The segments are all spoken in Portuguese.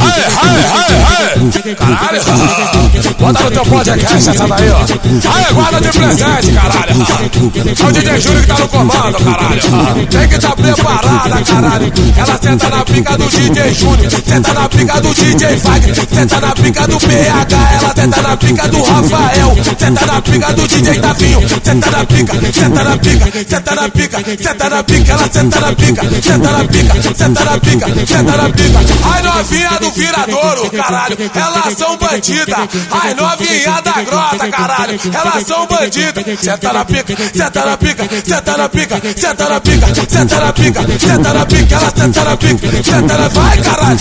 Ai, ai. Caralho. Bota no teu podcast essa daí, ó. Guarda de presente, caralho. É o DJ Júlio que tá no comando, caralho. Tem que tá preparada, caralho. Ela senta na pica do DJ Júlio. Senta na pica do DJ Fagner. Senta na pica do PH. Ela senta na pica do Rafael. Senta na pica do DJ Tavinho. Senta na pica, senta na pica, senta na pica, senta na pica. Ela senta na pica, senta na pica, senta na pica, senta na pica. Ai, novinha do viradouro, caralho. Elas são bandidas. Ai, novinha da grota, caralho. Elas são bandidas. Senta na pica, senta na pica, senta na pica, senta na pica, senta na pica, senta na pica. Ela senta na pica, senta na vai, caralho.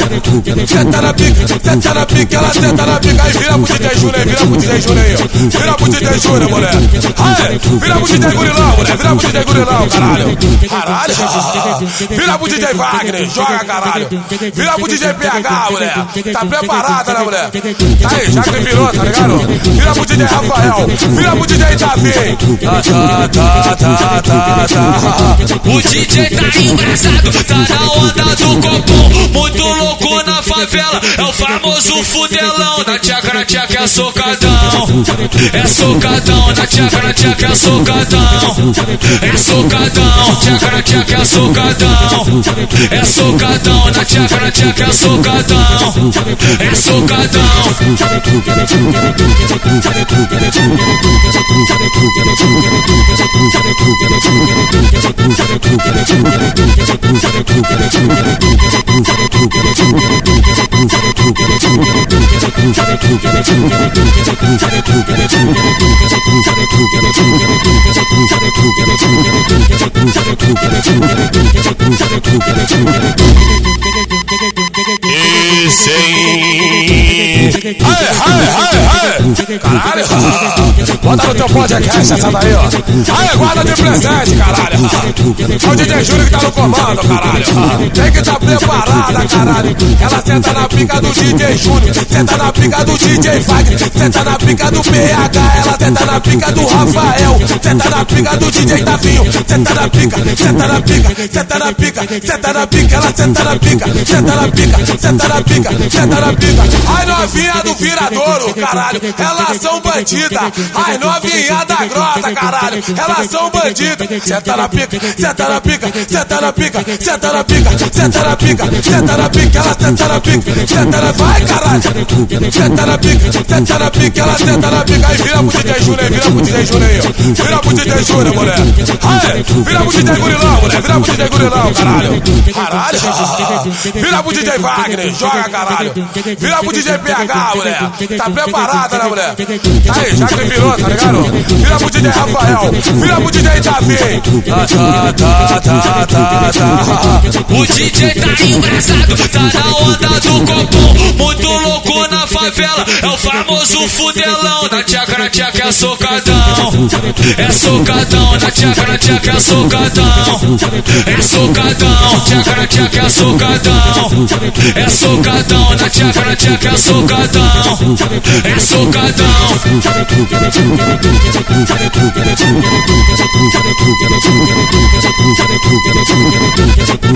Senta na pica, senta na pica. Ela senta na pica. Aí vira pro DJ Júnior, vira pro DJ Júnior. Vira pro DJ Júnior, mulher. Ai, vira pro DJ Gurilão, mulher. Vira pro DJ Gurilão, caralho. Caralho. Vira pro DJ Wagner, joga, caralho. Vira pro DJ PH, mulher. Tá preparada, né, mulher? Aí, já que virou, tá ligado? Vira pro DJ Rafael. Vira pro DJ Davi. Tá, tá, tá, tá, tá, tá. O DJ tá engraçado, tá na onda do favela, é o famoso fudelão. Na tcheca, na tcheca é socadão. É socadão, na tcheca, na tcheca é socadão. É socadão, tcheca, na tcheca é socadão. É socadão, na tcheca, na tcheca é socadão. É socadão. Esse aí. Ai, ai, ai, ai. Caralho. Bota no teu podcast essa daí, ó. Ai, guarda de presente, caralho. É o DJ Júlio que tá no comando, caralho. Tem que tá preparada, caralho. Ela senta na pica do DJ Júlio. Senta na pica do DJ Wagner. Senta na pica do PH. Ela senta na pica do Rafael. Senta na pica do DJ Tavinho. Senta na pica, senta na pica, senta na pica, senta na pica. Ela senta na pica, senta na pica, senta na pica, senta na pica. Ai, novinha do viradouro, caralho. Elas são bandidas. Ai, novinha da grota, caralho. Elas são bandidas. Senta na pica, senta na pica, senta na pica, senta na pica, senta na pica, senta na pica. Ela senta na pica, senta na vai, caralho. Senta na pica, senta na pica. Ela senta na pica. Aí vira pro DJ Júnior, vira pro DJ Júnior aí. Vira pro DJ Júnior, mulher. Ai, vira pro DJ Gurilão, mulher. Vira pro DJ Gurilão, caralho. Caralho. Vira pro DJ Wagner, joga, caralho. Vira pro DJ PH, mulher. Tá preparada, né, mulher? Tá aí, já que virou, tá ligado? Vira pro DJ Rafael. Vira pro DJ Davi. Tá, tá, tá, tá, tá, tá. O DJ tá engraçado, tá na onda do copom. Muito louco na favela, é o famoso fudelão. Na tcheca, na tcheca é socadão. É socadão, na tcheca, na tcheca é socadão. É socadão, tcheca, na tcheca é socadão. É socadão, na tcheca, na tcheca é socadão. É socadão.